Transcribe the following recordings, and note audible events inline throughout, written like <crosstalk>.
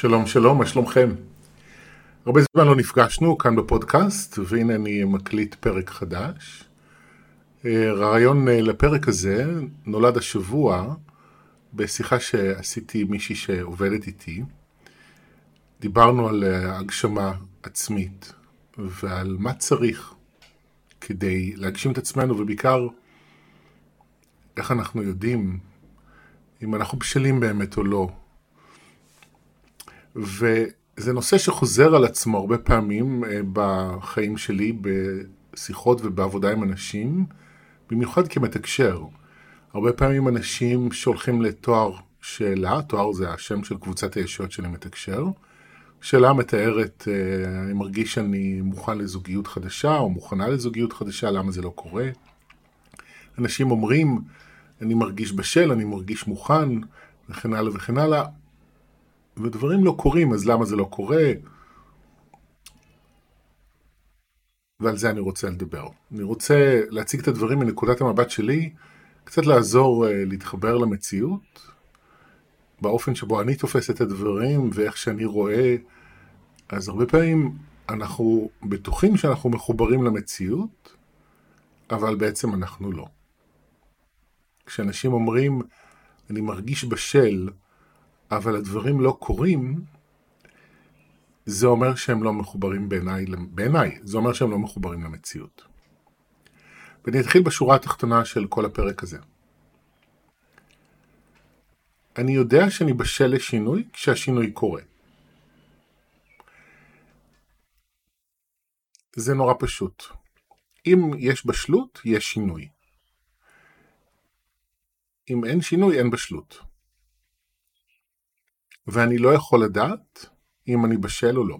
שלום שלום, מה שלומכם? הרבה זמן לא נפגשנו כאן בפודקאסט, והנה אני מקליט פרק חדש. אה, רעיון אה, לפרק הזה נולד השבוע בשיחה שעשיתי עם מישהי שעובדת איתי. דיברנו על אה, הגשמה עצמית ועל מה צריך כדי להגשים את עצמנו, ובעיקר איך אנחנו יודעים אם אנחנו בשלים באמת או לא. וזה נושא שחוזר על עצמו הרבה פעמים אה, בחיים שלי, בשיחות ובעבודה עם אנשים, במיוחד כמתקשר. הרבה פעמים אנשים שולחים לתואר שאלה, תואר זה השם של קבוצת הישויות שאני מתקשר. שאלה מתארת, אה, אני מרגיש שאני מוכן לזוגיות חדשה או מוכנה לזוגיות חדשה, למה זה לא קורה. אנשים אומרים, אני מרגיש בשל, אני מרגיש מוכן, וכן הלאה וכן הלאה, ודברים לא קורים, אז למה זה לא קורה? ועל זה אני רוצה לדבר. אני רוצה להציג את הדברים מנקודת המבט שלי, קצת לעזור uh, להתחבר למציאות, באופן שבו אני תופס את הדברים ואיך שאני רואה. אז הרבה פעמים אנחנו בטוחים שאנחנו מחוברים למציאות, אבל בעצם אנחנו לא. כשאנשים אומרים, אני מרגיש בשל, אבל הדברים לא קורים, זה אומר שהם לא מחוברים בעיניי, בעיניי, זה אומר שהם לא מחוברים למציאות. ואני אתחיל בשורה התחתונה של כל הפרק הזה. אני יודע שאני בשל לשינוי כשהשינוי קורה. זה נורא פשוט. אם יש בשלות, יש שינוי. אם אין שינוי, אין בשלות. ואני לא יכול לדעת אם אני בשל או לא.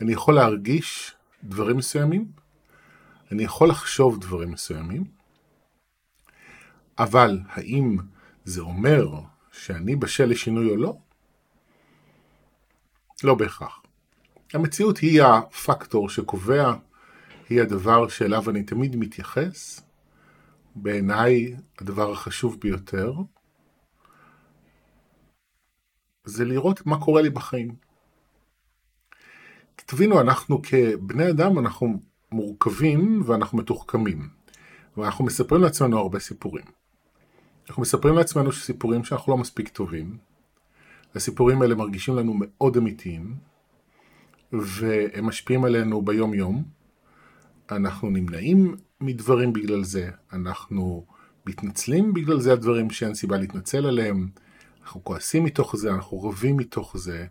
אני יכול להרגיש דברים מסוימים, אני יכול לחשוב דברים מסוימים, אבל האם זה אומר שאני בשל לשינוי או לא? לא בהכרח. המציאות היא הפקטור שקובע, היא הדבר שאליו אני תמיד מתייחס, בעיניי הדבר החשוב ביותר, זה לראות מה קורה לי בחיים. תבינו, אנחנו כבני אדם, אנחנו מורכבים ואנחנו מתוחכמים. ואנחנו מספרים לעצמנו הרבה סיפורים. אנחנו מספרים לעצמנו סיפורים שאנחנו לא מספיק טובים. הסיפורים האלה מרגישים לנו מאוד אמיתיים, והם משפיעים עלינו ביום יום. אנחנו נמנעים מדברים בגלל זה, אנחנו מתנצלים בגלל זה הדברים שאין סיבה להתנצל עליהם, אנחנו כועסים מתוך זה, אנחנו רבים מתוך זה,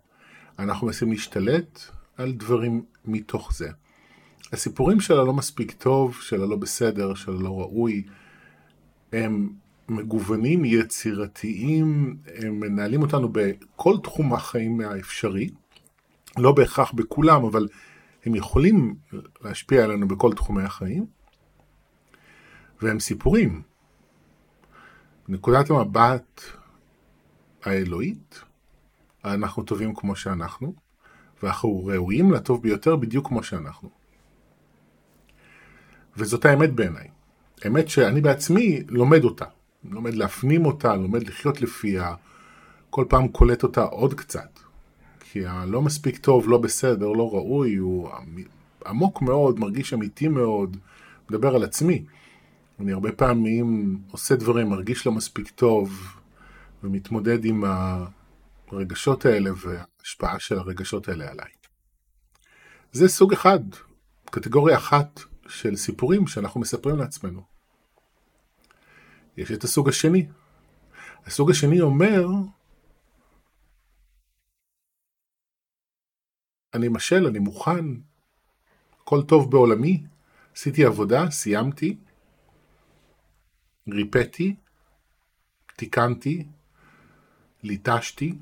אנחנו מנסים להשתלט על דברים מתוך זה. הסיפורים של הלא מספיק טוב, של הלא בסדר, של הלא ראוי, הם מגוונים, יצירתיים, הם מנהלים אותנו בכל תחום החיים האפשרי, לא בהכרח בכולם, אבל הם יכולים להשפיע עלינו בכל תחומי החיים, והם סיפורים. נקודת המבט האלוהית, אנחנו טובים כמו שאנחנו, ואנחנו ראויים לטוב ביותר בדיוק כמו שאנחנו. וזאת האמת בעיניי. אמת שאני בעצמי לומד אותה. לומד להפנים אותה, לומד לחיות לפיה, כל פעם קולט אותה עוד קצת. כי הלא מספיק טוב, לא בסדר, לא ראוי, הוא עמוק מאוד, מרגיש אמיתי מאוד, מדבר על עצמי. אני הרבה פעמים עושה דברים, מרגיש לא מספיק טוב, ומתמודד עם הרגשות האלה וההשפעה של הרגשות האלה עליי. זה סוג אחד, קטגוריה אחת של סיפורים שאנחנו מספרים לעצמנו. יש את הסוג השני. הסוג השני אומר, אני משל, אני מוכן, הכל טוב בעולמי, עשיתי עבודה, סיימתי, ריפאתי, תיקנתי, ליטשתי,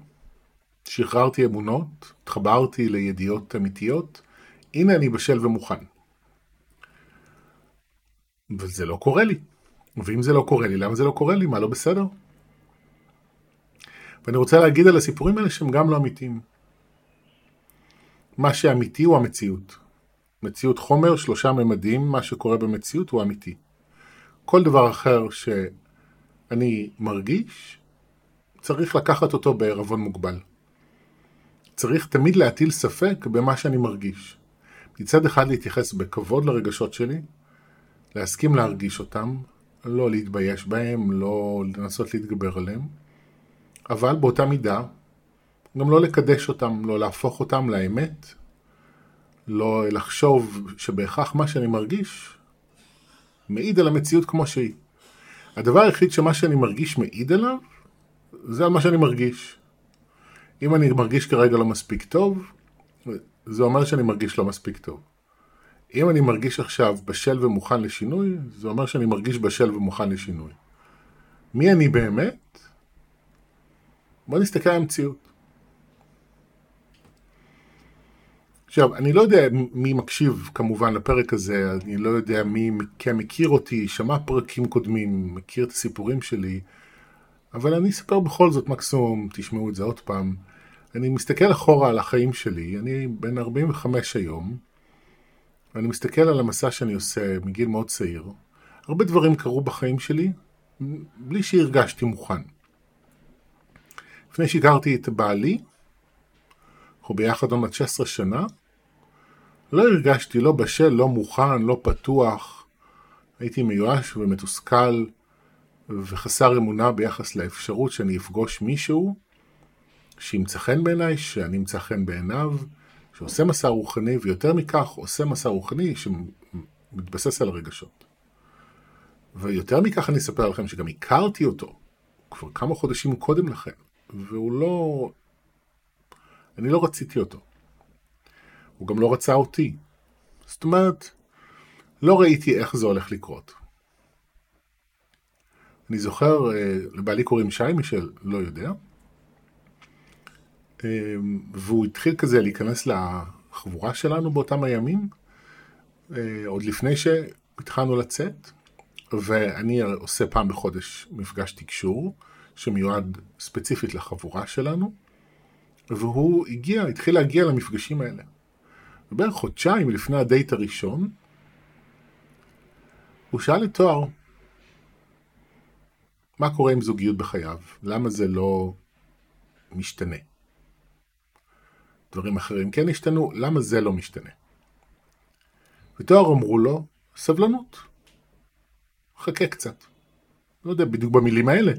שחררתי אמונות, התחברתי לידיעות אמיתיות, הנה אני בשל ומוכן. וזה לא קורה לי. ואם זה לא קורה לי, למה זה לא קורה לי? מה לא בסדר? ואני רוצה להגיד על הסיפורים האלה שהם גם לא אמיתיים. מה שאמיתי הוא המציאות. מציאות חומר, שלושה ממדים, מה שקורה במציאות הוא אמיתי. כל דבר אחר שאני מרגיש, צריך לקחת אותו בערבון מוגבל. צריך תמיד להטיל ספק במה שאני מרגיש. מצד אחד להתייחס בכבוד לרגשות שלי, להסכים להרגיש אותם, לא להתבייש בהם, לא לנסות להתגבר עליהם, אבל באותה מידה גם לא לקדש אותם, לא להפוך אותם לאמת, לא לחשוב שבהכרח מה שאני מרגיש מעיד על המציאות כמו שהיא. הדבר היחיד שמה שאני מרגיש מעיד עליו, זה מה שאני מרגיש. אם אני מרגיש כרגע לא מספיק טוב, זה אומר שאני מרגיש לא מספיק טוב. אם אני מרגיש עכשיו בשל ומוכן לשינוי, זה אומר שאני מרגיש בשל ומוכן לשינוי. מי אני באמת? בוא נסתכל על המציאות. עכשיו, אני לא יודע מי מקשיב כמובן לפרק הזה, אני לא יודע מי כן מכיר אותי, שמע פרקים קודמים, מכיר את הסיפורים שלי, אבל אני אספר בכל זאת, מקסימום תשמעו את זה עוד פעם. אני מסתכל אחורה על החיים שלי, אני בן 45 היום, ואני מסתכל על המסע שאני עושה מגיל מאוד צעיר. הרבה דברים קרו בחיים שלי, בלי שהרגשתי מוכן. לפני שהכרתי את בעלי, אנחנו ביחד עוד 16 שנה, לא הרגשתי לא בשל, לא מוכן, לא פתוח. הייתי מיואש ומתוסכל וחסר אמונה ביחס לאפשרות שאני אפגוש מישהו שימצא חן בעיניי, שאני אמצא חן בעיניו, שעושה מסע רוחני, ויותר מכך עושה מסע רוחני שמתבסס על הרגשות. ויותר מכך אני אספר לכם שגם הכרתי אותו כבר כמה חודשים קודם לכן, והוא לא... אני לא רציתי אותו. הוא גם לא רצה אותי. זאת אומרת, לא ראיתי איך זה הולך לקרות. אני זוכר, אה, לבעלי קוראים שי, מי שלא יודע, אה, והוא התחיל כזה להיכנס לחבורה שלנו באותם הימים, אה, עוד לפני שהתחלנו לצאת, ואני עושה פעם בחודש מפגש תקשור, שמיועד ספציפית לחבורה שלנו, והוא הגיע, התחיל להגיע למפגשים האלה. ובערך חודשיים לפני הדייט הראשון, הוא שאל את תואר, מה קורה עם זוגיות בחייו? למה זה לא משתנה? דברים אחרים כן השתנו, למה זה לא משתנה? ותואר אמרו לו, סבלנות. חכה קצת. לא יודע בדיוק במילים האלה.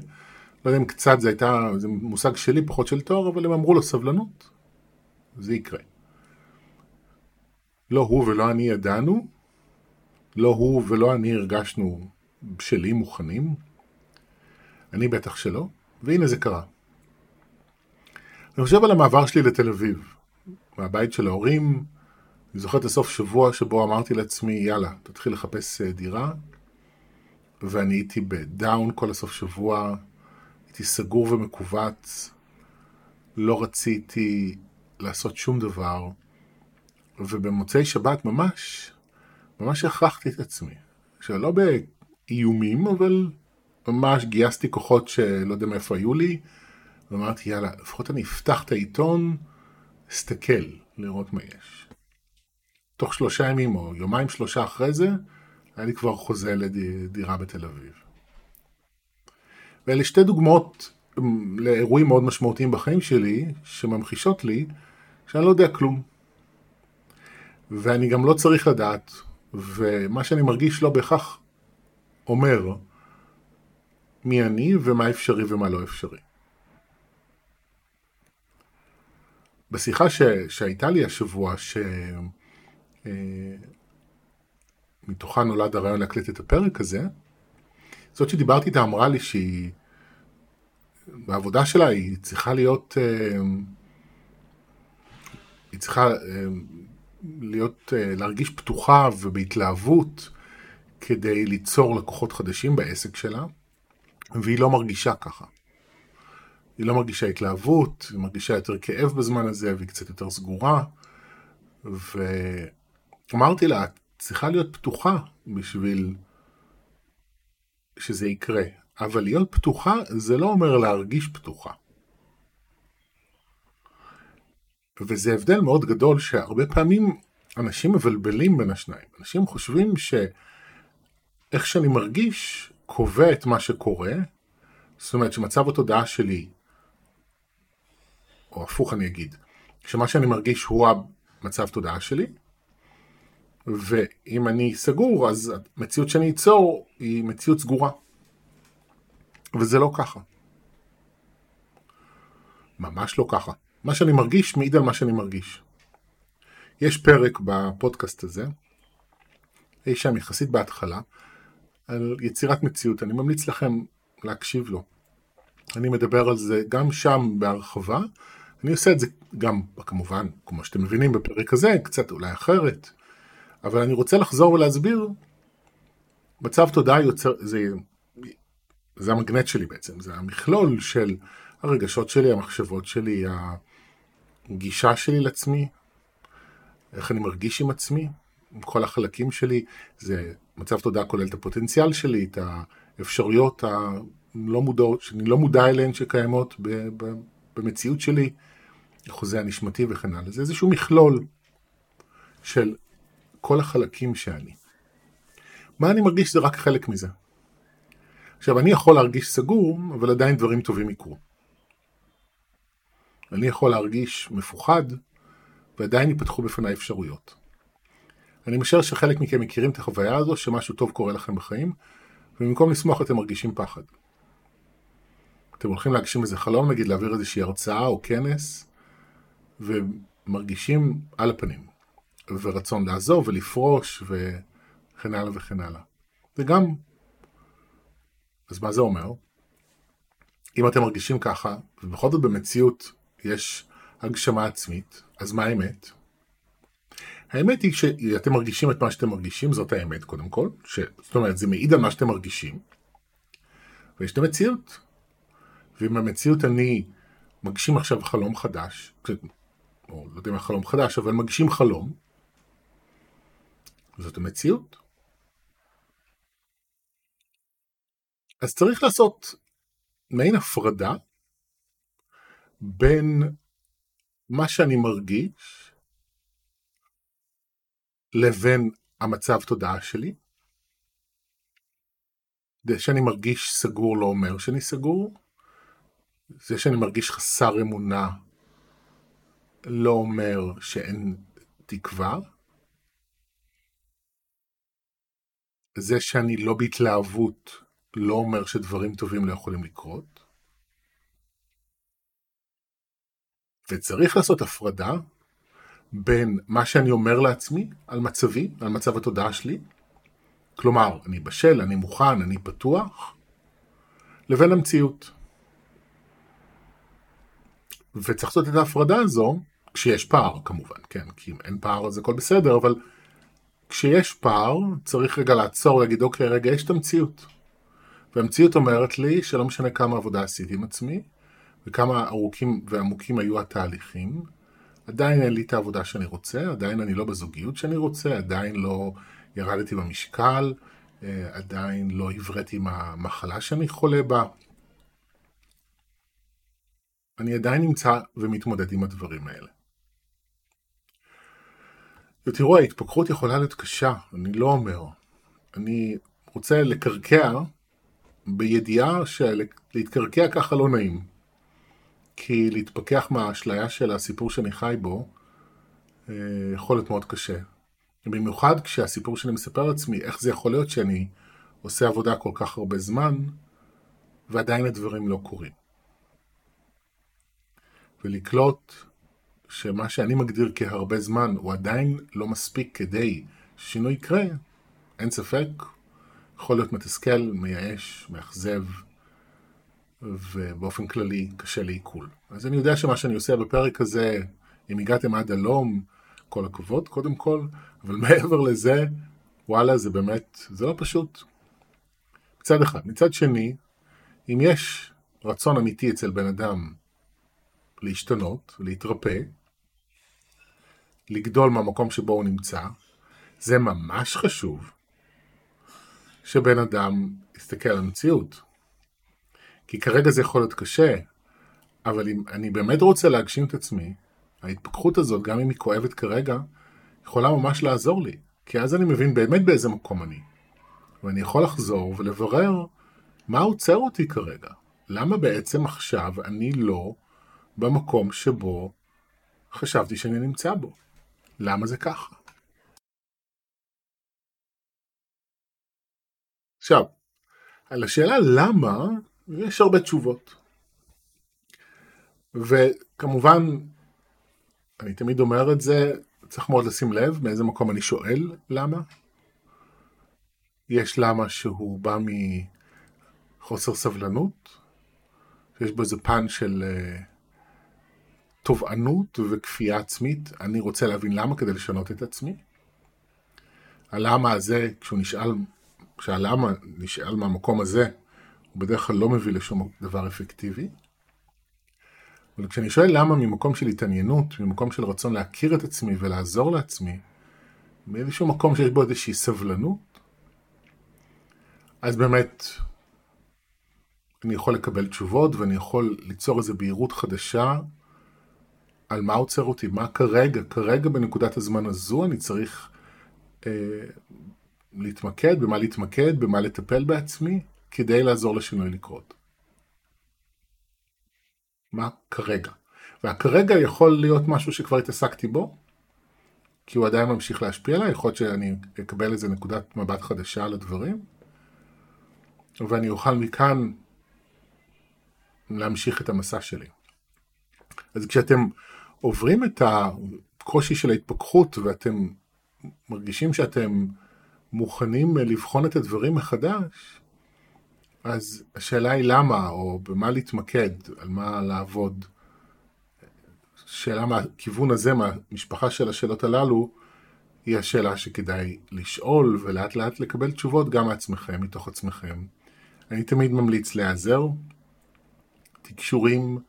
לא יודע אם קצת זה הייתה, זה מושג שלי, פחות של תואר, אבל הם אמרו לו סבלנות. זה יקרה. לא הוא ולא אני ידענו, לא הוא ולא אני הרגשנו בשלים מוכנים, אני בטח שלא, והנה זה קרה. אני חושב על המעבר שלי לתל אביב, מהבית של ההורים, אני זוכר את הסוף שבוע שבו אמרתי לעצמי, יאללה, תתחיל לחפש אה, דירה, ואני הייתי בדאון כל הסוף שבוע, הייתי סגור ומכווץ, לא רציתי לעשות שום דבר, ובמוצאי שבת ממש, ממש הכרחתי את עצמי. עכשיו, לא באיומים, אבל ממש גייסתי כוחות שלא יודע מאיפה היו לי, ואמרתי, יאללה, לפחות אני אפתח את העיתון, אסתכל, לראות מה יש. תוך שלושה ימים או יומיים שלושה אחרי זה, היה לי כבר חוזה לדירה בתל אביב. ואלה שתי דוגמאות לאירועים מאוד משמעותיים בחיים שלי, שממחישות לי שאני לא יודע כלום. ואני גם לא צריך לדעת, ומה שאני מרגיש לא בהכרח אומר מי אני ומה אפשרי ומה לא אפשרי. בשיחה ש... שהייתה לי השבוע, שמתוכה אה, נולד הרעיון להקליט את הפרק הזה, זאת שדיברתי איתה אמרה לי שהיא, בעבודה שלה היא צריכה להיות, אה, היא צריכה אה, להיות, אה, להרגיש פתוחה ובהתלהבות כדי ליצור לקוחות חדשים בעסק שלה, והיא לא מרגישה ככה. היא לא מרגישה התלהבות, היא מרגישה יותר כאב בזמן הזה, והיא קצת יותר סגורה. ואמרתי לה, את צריכה להיות פתוחה בשביל שזה יקרה. אבל להיות פתוחה זה לא אומר להרגיש פתוחה. וזה הבדל מאוד גדול שהרבה פעמים אנשים מבלבלים בין השניים. אנשים חושבים שאיך שאני מרגיש קובע את מה שקורה, זאת אומרת שמצב התודעה שלי או הפוך אני אגיד, שמה שאני מרגיש הוא המצב תודעה שלי, ואם אני סגור, אז המציאות שאני אצור היא מציאות סגורה. וזה לא ככה. ממש לא ככה. מה שאני מרגיש מעיד על מה שאני מרגיש. יש פרק בפודקאסט הזה, אי שם יחסית בהתחלה, על יצירת מציאות. אני ממליץ לכם להקשיב לו. אני מדבר על זה גם שם בהרחבה. אני עושה את זה גם, כמובן, כמו שאתם מבינים בפרק הזה, קצת אולי אחרת. אבל אני רוצה לחזור ולהסביר, מצב תודעה יוצר, זה, זה המגנט שלי בעצם, זה המכלול של הרגשות שלי, המחשבות שלי, הגישה שלי לעצמי, איך אני מרגיש עם עצמי, כל החלקים שלי, זה מצב תודעה כולל את הפוטנציאל שלי, את האפשרויות הלא מודעות, שאני לא מודע אליהן שקיימות במציאות שלי, החוזה הנשמתי וכן הלאה. זה איזשהו מכלול של כל החלקים שאני. מה אני מרגיש זה רק חלק מזה. עכשיו, אני יכול להרגיש סגור, אבל עדיין דברים טובים יקרו. אני יכול להרגיש מפוחד, ועדיין ייפתחו בפניי אפשרויות. אני משער שחלק מכם מכירים את החוויה הזו, שמשהו טוב קורה לכם בחיים, ובמקום לשמוח אתם מרגישים פחד. אתם הולכים להגשים איזה חלום, נגיד להעביר איזושהי הרצאה או כנס, ומרגישים על הפנים. ורצון לעזוב ולפרוש וכן הלאה וכן הלאה. וגם, אז מה זה אומר? אם אתם מרגישים ככה, ובכל זאת במציאות יש הגשמה עצמית, אז מה האמת? האמת היא שאתם מרגישים את מה שאתם מרגישים, זאת האמת קודם כל, ש... זאת אומרת זה מעיד על מה שאתם מרגישים, ויש את המציאות. ועם המציאות אני מגשים עכשיו חלום חדש, או לא יודע מה חלום חדש, אבל מגשים חלום, זאת המציאות. אז צריך לעשות מעין הפרדה בין מה שאני מרגיש לבין המצב תודעה שלי. זה שאני מרגיש סגור לא אומר שאני סגור. זה שאני מרגיש חסר אמונה לא אומר שאין תקווה. זה שאני לא בהתלהבות לא אומר שדברים טובים לא יכולים לקרות. וצריך לעשות הפרדה בין מה שאני אומר לעצמי על מצבי, על מצב התודעה שלי, כלומר, אני בשל, אני מוכן, אני פתוח, לבין המציאות. וצריך לעשות את ההפרדה הזו, כשיש פער כמובן, כן, כי אם אין פער אז הכל בסדר, אבל כשיש פער, צריך רגע לעצור ולהגיד, אוקיי, רגע, יש את המציאות. והמציאות אומרת לי שלא משנה כמה עבודה עשיתי עם עצמי, וכמה ארוכים ועמוקים היו התהליכים, עדיין אין לי את העבודה שאני רוצה, עדיין אני לא בזוגיות שאני רוצה, עדיין לא ירדתי במשקל, אה, עדיין לא הבראתי עם המחלה שאני חולה בה. אני עדיין נמצא ומתמודד עם הדברים האלה. ותראו, ההתפכחות יכולה להיות קשה, אני לא אומר. אני רוצה לקרקע בידיעה שלהתקרקע ככה לא נעים. כי להתפכח מהאשליה של הסיפור שאני חי בו אה, יכול להיות מאוד קשה. במיוחד כשהסיפור שאני מספר לעצמי, איך זה יכול להיות שאני עושה עבודה כל כך הרבה זמן ועדיין הדברים לא קורים. ולקלוט שמה שאני מגדיר כהרבה זמן הוא עדיין לא מספיק כדי ששינוי יקרה, אין ספק, יכול להיות מתסכל, מייאש, מאכזב, ובאופן כללי קשה לעיכול. אז אני יודע שמה שאני עושה בפרק הזה, אם הגעתם עד הלום, כל הכבוד קודם כל, אבל <laughs> מעבר לזה, וואלה, זה באמת, זה לא פשוט. מצד אחד. מצד שני, אם יש רצון אמיתי אצל בן אדם להשתנות, להתרפא, לגדול מהמקום שבו הוא נמצא, זה ממש חשוב שבן אדם יסתכל על המציאות. כי כרגע זה יכול להיות קשה, אבל אם אני באמת רוצה להגשים את עצמי, ההתפכחות הזאת, גם אם היא כואבת כרגע, יכולה ממש לעזור לי. כי אז אני מבין באמת באיזה מקום אני. ואני יכול לחזור ולברר מה עוצר אותי כרגע. למה בעצם עכשיו אני לא במקום שבו חשבתי שאני נמצא בו. למה זה ככה? עכשיו, על השאלה למה, יש הרבה תשובות. וכמובן, אני תמיד אומר את זה, צריך מאוד לשים לב מאיזה מקום אני שואל למה. יש למה שהוא בא מחוסר סבלנות, שיש בו איזה פן של uh, תובענות וכפייה עצמית, אני רוצה להבין למה כדי לשנות את עצמי. הלמה הזה, כשהוא נשאל, כשהלמה נשאל מהמקום הזה, הוא בדרך כלל לא מביא לשום דבר אפקטיבי. אבל כשאני שואל למה ממקום של התעניינות, ממקום של רצון להכיר את עצמי ולעזור לעצמי, מאיזשהו מקום שיש בו איזושהי סבלנות, אז באמת אני יכול לקבל תשובות ואני יכול ליצור איזו בהירות חדשה על מה עוצר אותי, מה כרגע, כרגע בנקודת הזמן הזו אני צריך אה, להתמקד, במה להתמקד, במה לטפל בעצמי, כדי לעזור לשינוי לקרות. מה כרגע. והכרגע יכול להיות משהו שכבר התעסקתי בו, כי הוא עדיין ממשיך להשפיע עליי, יכול להיות שאני אקבל איזה נקודת מבט חדשה על הדברים, ואני אוכל מכאן להמשיך את המסע שלי. אז כשאתם עוברים את הקושי של ההתפכחות ואתם מרגישים שאתם מוכנים לבחון את הדברים מחדש, אז השאלה היא למה, או במה להתמקד, על מה לעבוד. שאלה מהכיוון הזה, מהמשפחה של השאלות הללו, היא השאלה שכדאי לשאול ולאט לאט לקבל תשובות גם מעצמכם, מתוך עצמכם. אני תמיד ממליץ להיעזר. תקשורים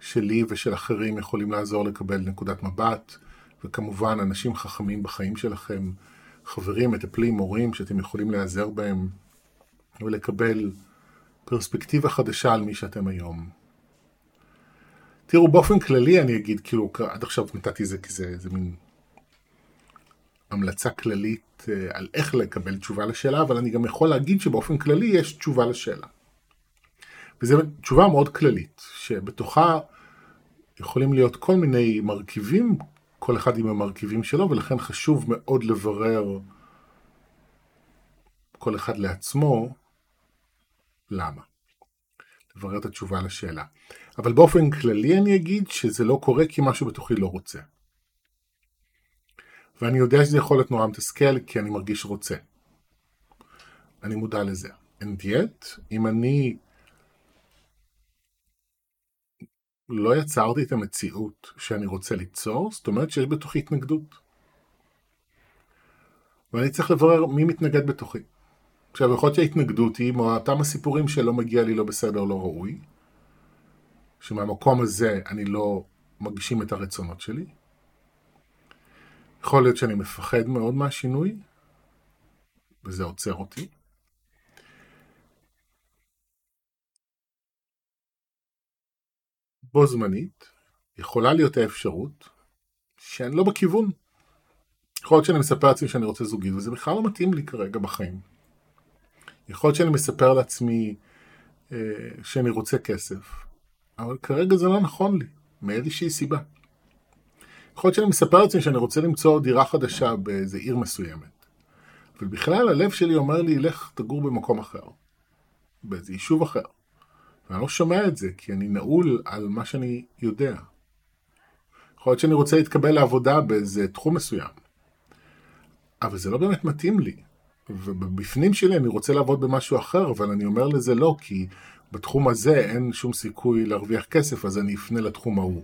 שלי ושל אחרים יכולים לעזור לקבל נקודת מבט, וכמובן אנשים חכמים בחיים שלכם, חברים, מטפלים, מורים, שאתם יכולים להיעזר בהם ולקבל פרספקטיבה חדשה על מי שאתם היום. תראו, באופן כללי אני אגיד, כאילו, עד עכשיו נתתי זה כי זה, איזה מין המלצה כללית אה, על איך לקבל תשובה לשאלה, אבל אני גם יכול להגיד שבאופן כללי יש תשובה לשאלה. וזו תשובה מאוד כללית, שבתוכה יכולים להיות כל מיני מרכיבים, כל אחד עם המרכיבים שלו, ולכן חשוב מאוד לברר כל אחד לעצמו למה. לברר את התשובה לשאלה. אבל באופן כללי אני אגיד שזה לא קורה כי משהו בתוכי לא רוצה. ואני יודע שזה יכול להיות נורא מתסכל כי אני מרגיש רוצה. אני מודע לזה. And yet, אם אני לא יצרתי את המציאות שאני רוצה ליצור, זאת אומרת שיש בתוכי התנגדות. ואני צריך לברר מי מתנגד בתוכי. עכשיו, יכול להיות שההתנגדות היא מאותם הסיפורים שלא מגיע לי לא בסדר, לא ראוי, שמהמקום הזה אני לא מגשים את הרצונות שלי. יכול להיות שאני מפחד מאוד מהשינוי, וזה עוצר אותי. בו זמנית, יכולה להיות האפשרות שאני לא בכיוון. יכול להיות שאני מספר לעצמי שאני רוצה זוגית, וזה בכלל לא מתאים לי כרגע בחיים. יכול להיות שאני מספר לעצמי אה, שאני רוצה כסף, אבל כרגע זה לא נכון לי, מאיזושהי סיבה. יכול להיות שאני מספר לעצמי שאני רוצה למצוא דירה חדשה באיזה עיר מסוימת, אבל בכלל הלב שלי אומר לי, לך תגור במקום אחר, באיזה יישוב אחר. ואני לא שומע את זה, כי אני נעול על מה שאני יודע. יכול להיות שאני רוצה להתקבל לעבודה באיזה תחום מסוים, אבל זה לא באמת מתאים לי. ובפנים שלי אני רוצה לעבוד במשהו אחר, אבל אני אומר לזה לא, כי בתחום הזה אין שום סיכוי להרוויח כסף, אז אני אפנה לתחום ההוא.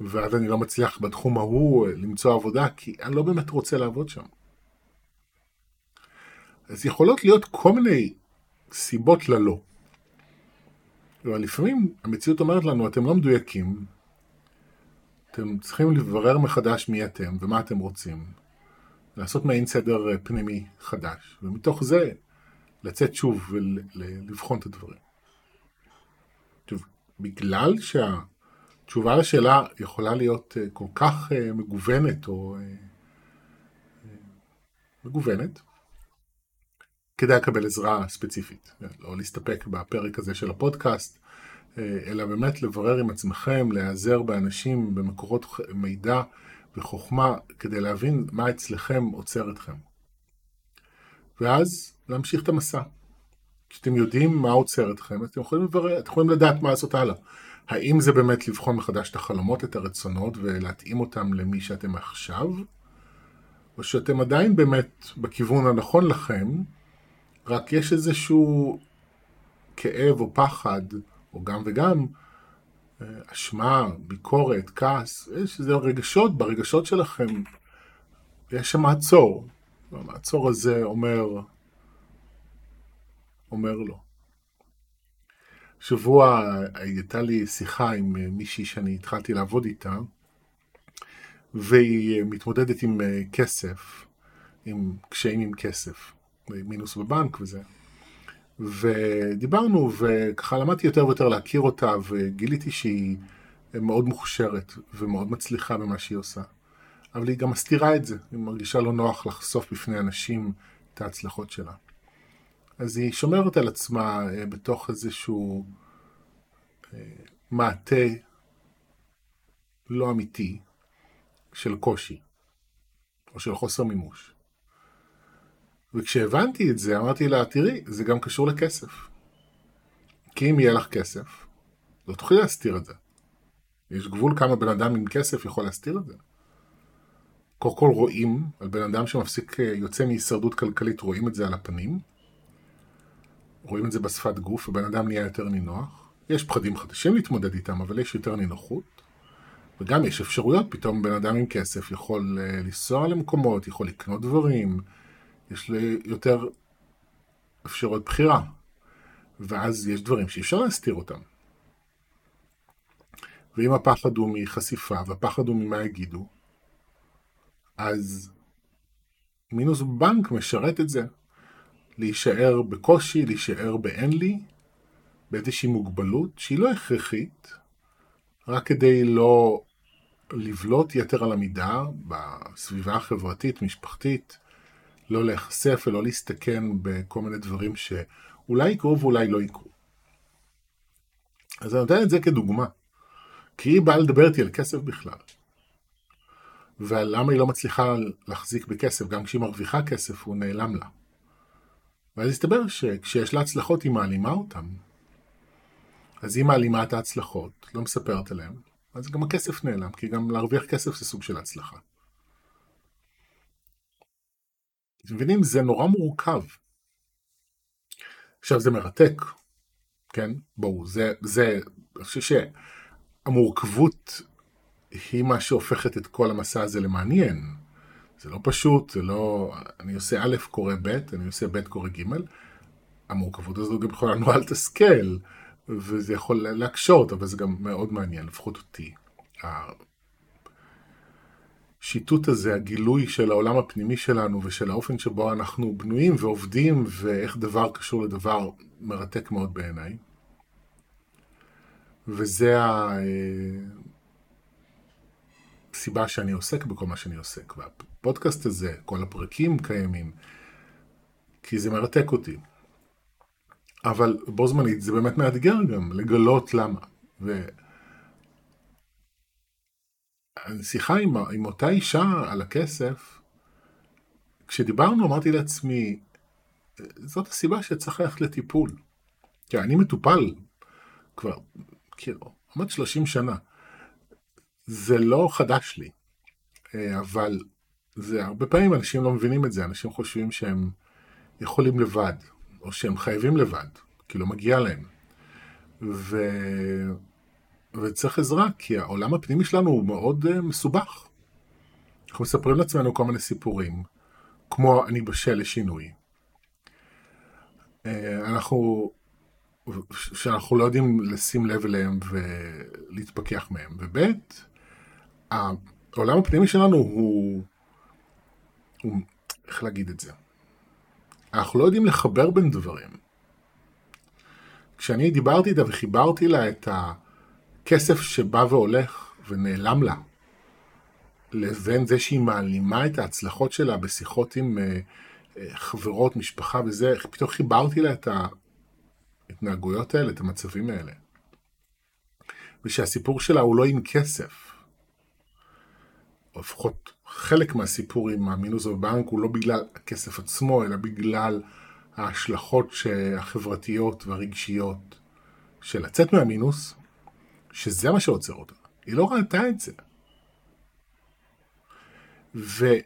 ואז אני לא מצליח בתחום ההוא למצוא עבודה, כי אני לא באמת רוצה לעבוד שם. אז יכולות להיות כל מיני סיבות ללא. אבל לפעמים המציאות אומרת לנו, אתם לא מדויקים, אתם צריכים לברר מחדש מי אתם ומה אתם רוצים. לעשות מעין סדר אה, פנימי חדש, ומתוך זה לצאת שוב ולבחון את הדברים. טוב, בגלל שהתשובה לשאלה יכולה להיות אה, כל כך אה, מגוונת או מגוונת, כדאי לקבל עזרה ספציפית, לא להסתפק בפרק הזה של הפודקאסט, אלא באמת לברר עם עצמכם, להיעזר באנשים, במקורות מידע וחוכמה, כדי להבין מה אצלכם עוצר אתכם. ואז להמשיך את המסע. כשאתם יודעים מה עוצר אתכם, אתם יכולים, לברר, אתם יכולים לדעת מה לעשות הלאה. האם זה באמת לבחון מחדש את החלומות, את הרצונות, ולהתאים אותם למי שאתם עכשיו, או שאתם עדיין באמת בכיוון הנכון לכם, רק יש איזשהו כאב או פחד, או גם וגם, אשמה, ביקורת, כעס, יש איזה רגשות, ברגשות שלכם יש שם מעצור. והמעצור הזה אומר, אומר לו. שבוע הייתה לי שיחה עם מישהי שאני התחלתי לעבוד איתה, והיא מתמודדת עם כסף, עם קשיים עם כסף, מינוס בבנק וזה. ודיברנו, וככה למדתי יותר ויותר להכיר אותה, וגיליתי שהיא מאוד מוכשרת ומאוד מצליחה במה שהיא עושה. אבל היא גם מסתירה את זה, היא מרגישה לא נוח לחשוף בפני אנשים את ההצלחות שלה. אז היא שומרת על עצמה אה, בתוך איזשהו אה, מעטה לא אמיתי של קושי, או של חוסר מימוש. וכשהבנתי את זה, אמרתי לה, תראי, זה גם קשור לכסף. כי אם יהיה לך כסף, לא תוכלי להסתיר את זה. יש גבול כמה בן אדם עם כסף יכול להסתיר את זה. קודם כל רואים, על בן אדם שמפסיק, אה, יוצא מהישרדות כלכלית, רואים את זה על הפנים. רואים את זה בשפת גוף, ובן אדם נהיה יותר נינוח. יש פחדים חדשים להתמודד איתם, אבל יש יותר נינוחות. וגם יש אפשרויות, פתאום בן אדם עם כסף יכול אה, לנסוע למקומות, יכול לקנות דברים, יש לי יותר אפשרויות בחירה. ואז יש דברים שאי אפשר להסתיר אותם. ואם הפחד הוא מחשיפה, והפחד הוא ממה יגידו, אז מינוס בנק משרת את זה. להישאר בקושי, להישאר באין לי, באיזושהי מוגבלות שהיא לא הכרחית, רק כדי לא לבלוט יתר על המידה בסביבה החברתית, משפחתית, לא להיחשף ולא להסתכן בכל מיני דברים שאולי יקרו ואולי לא יקרו. אז אני נותן את זה כדוגמה, כי היא באה לדבר איתי על כסף בכלל. ועל למה היא לא מצליחה להחזיק בכסף, גם כשהיא מרוויחה כסף הוא נעלם לה. ואז הסתבר שכשיש לה הצלחות היא מעלימה אותן. אז היא מעלימה את ההצלחות, לא מספרת עליהן, אז גם הכסף נעלם, כי גם להרוויח כסף זה סוג של הצלחה. אתם מבינים? זה נורא מורכב. עכשיו זה מרתק, כן? בואו, זה, זה, אני חושב שהמורכבות היא מה שהופכת את כל המסע הזה למעניין. זה לא פשוט, זה לא... אני עושה א' קורא ב', אני עושה ב' קורא ג', המורכבות הזו גם יכולה לנו אל תסכל, וזה יכול להקשות, אבל זה גם מאוד מעניין, לפחות אותי. השיטוט הזה, הגילוי של העולם הפנימי שלנו ושל האופן שבו אנחנו בנויים ועובדים ואיך דבר קשור לדבר מרתק מאוד בעיניי. וזה הסיבה שאני עוסק בכל מה שאני עוסק. והפודקאסט הזה, כל הפרקים קיימים, כי זה מרתק אותי. אבל בו זמנית זה באמת מאתגר גם לגלות למה. השיחה עם, עם אותה אישה על הכסף, כשדיברנו אמרתי לעצמי, זאת הסיבה שצריך ללכת לטיפול. כי אני מטופל כבר, כאילו, עומד 30 שנה. זה לא חדש לי, אבל זה הרבה פעמים אנשים לא מבינים את זה, אנשים חושבים שהם יכולים לבד, או שהם חייבים לבד, כי לא מגיע להם. ו... וצריך עזרה, כי העולם הפנימי שלנו הוא מאוד uh, מסובך. אנחנו מספרים לעצמנו כל מיני סיפורים, כמו אני בשל לשינוי. Uh, אנחנו, שאנחנו לא יודעים לשים לב אליהם ולהתפכח מהם. וב' העולם הפנימי שלנו הוא, הוא, איך להגיד את זה? אנחנו לא יודעים לחבר בין דברים. כשאני דיברתי איתה וחיברתי לה את ה... כסף שבא והולך ונעלם לה, לבין זה שהיא מעלימה את ההצלחות שלה בשיחות עם uh, חברות, משפחה וזה, פתאום חיברתי לה את ההתנהגויות האלה, את המצבים האלה. ושהסיפור שלה הוא לא עם כסף. או לפחות חלק מהסיפור עם המינוס בבנק הוא לא בגלל הכסף עצמו, אלא בגלל ההשלכות החברתיות והרגשיות של לצאת מהמינוס, שזה מה שעוצר אותה. היא לא ראתה את זה. ולא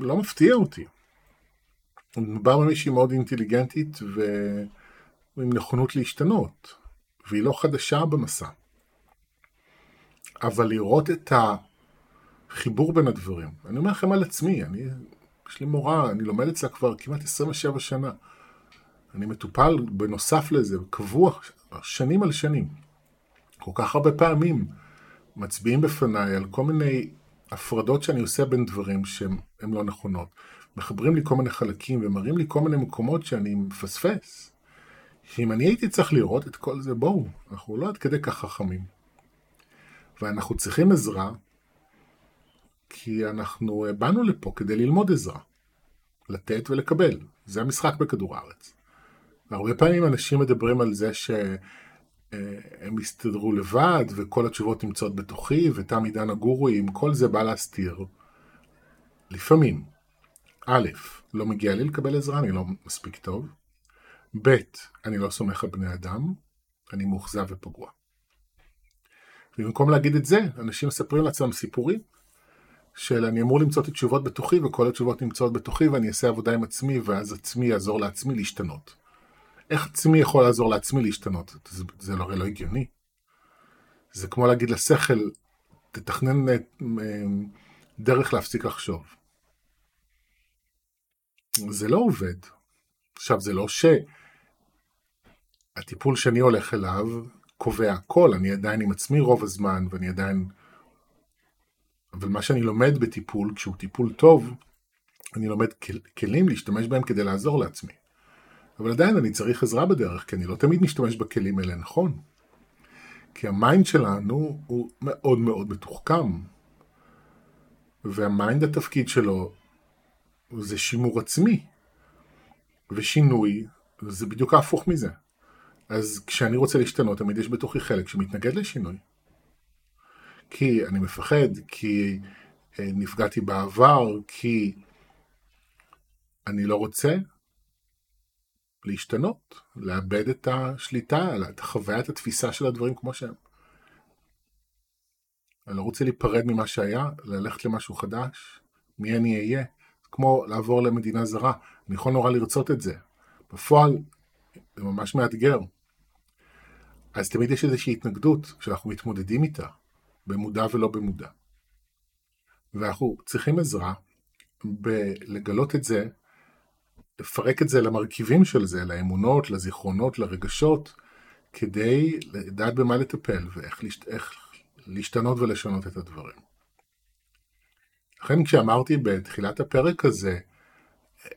מפתיע אותי. מדובר במישהי מאוד אינטליגנטית ועם נכונות להשתנות, והיא לא חדשה במסע. אבל לראות את החיבור בין הדברים, אני אומר לכם על עצמי, אני, יש לי מורה, אני לומד אצלה כבר כמעט 27 שנה. אני מטופל בנוסף לזה, קבוע, שנים על שנים. כל כך הרבה פעמים מצביעים בפניי על כל מיני הפרדות שאני עושה בין דברים שהן לא נכונות. מחברים לי כל מיני חלקים ומראים לי כל מיני מקומות שאני מפספס. שאם אני הייתי צריך לראות את כל זה, בואו, אנחנו לא עד כדי כך חכמים. ואנחנו צריכים עזרה, כי אנחנו באנו לפה כדי ללמוד עזרה. לתת ולקבל. זה המשחק בכדור הארץ. והרבה פעמים אנשים מדברים על זה שהם יסתדרו לבד, וכל התשובות נמצאות בתוכי, ותם עידן הגורואים, כל זה בא להסתיר. לפעמים, א', לא מגיע לי לקבל עזרה, אני לא מספיק טוב. ב', אני לא סומך על בני אדם, אני מאוכזב ופגוע. ובמקום להגיד את זה, אנשים מספרים לעצמם סיפורים של אני אמור למצוא את התשובות בתוכי וכל התשובות נמצאות בתוכי ואני אעשה עבודה עם עצמי ואז עצמי יעזור לעצמי להשתנות. איך עצמי יכול לעזור לעצמי להשתנות? זה, זה הרי לא הגיוני. זה כמו להגיד לשכל, תתכנן אה, דרך להפסיק לחשוב. זה לא עובד. עכשיו, זה לא שהטיפול שאני הולך אליו קובע הכל, אני עדיין עם עצמי רוב הזמן, ואני עדיין... אבל מה שאני לומד בטיפול, כשהוא טיפול טוב, אני לומד כלים להשתמש בהם כדי לעזור לעצמי. אבל עדיין אני צריך עזרה בדרך, כי אני לא תמיד משתמש בכלים האלה נכון. כי ה mind שלנו הוא מאוד מאוד מתוחכם. והמיינד התפקיד שלו זה שימור עצמי. ושינוי זה בדיוק ההפוך מזה. אז כשאני רוצה להשתנות, תמיד יש בתוכי חלק שמתנגד לשינוי. כי אני מפחד, כי אה, נפגעתי בעבר, כי אני לא רוצה להשתנות, לאבד את השליטה, את חוויית התפיסה של הדברים כמו שהם. אני לא רוצה להיפרד ממה שהיה, ללכת למשהו חדש, מי אני אהיה, כמו לעבור למדינה זרה. אני יכול נורא לרצות את זה. בפועל זה ממש מאתגר. אז תמיד יש איזושהי התנגדות שאנחנו מתמודדים איתה, במודע ולא במודע. ואנחנו צריכים עזרה בלגלות את זה, לפרק את זה למרכיבים של זה, לאמונות, לזיכרונות, לרגשות, כדי לדעת במה לטפל ואיך להשת... להשתנות ולשנות את הדברים. לכן כשאמרתי בתחילת הפרק הזה,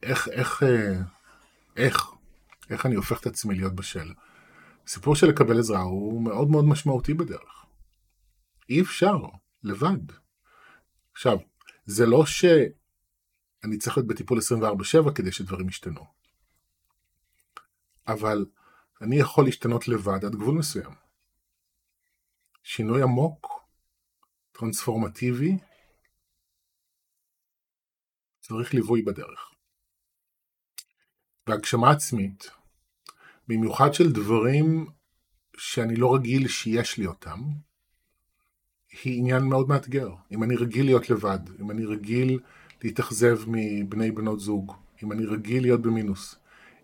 איך, איך, אה, איך, איך אני הופך את עצמי להיות בשל, הסיפור של לקבל עזרה הוא מאוד מאוד משמעותי בדרך. אי אפשר, לבד. עכשיו, זה לא שאני צריך להיות בטיפול 24/7 כדי שדברים ישתנו. אבל אני יכול להשתנות לבד עד גבול מסוים. שינוי עמוק, טרנספורמטיבי, צריך ליווי בדרך. והגשמה עצמית במיוחד של דברים שאני לא רגיל שיש לי אותם, היא עניין מאוד מאתגר. אם אני רגיל להיות לבד, אם אני רגיל להתאכזב מבני בנות זוג, אם אני רגיל להיות במינוס,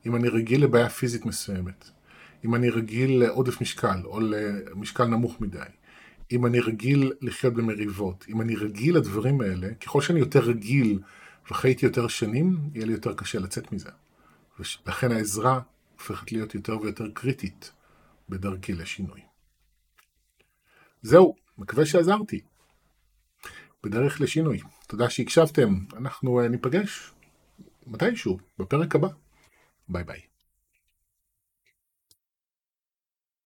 אם אני רגיל לבעיה פיזית מסוימת, אם אני רגיל לעודף משקל או למשקל נמוך מדי, אם אני רגיל לחיות במריבות, אם אני רגיל לדברים האלה, ככל שאני יותר רגיל וחייתי יותר שנים, יהיה לי יותר קשה לצאת מזה. ולכן העזרה הופכת להיות יותר ויותר קריטית בדרכי לשינוי. זהו, מקווה שעזרתי. בדרך לשינוי. תודה שהקשבתם. אנחנו אה, ניפגש מתישהו בפרק הבא. ביי ביי.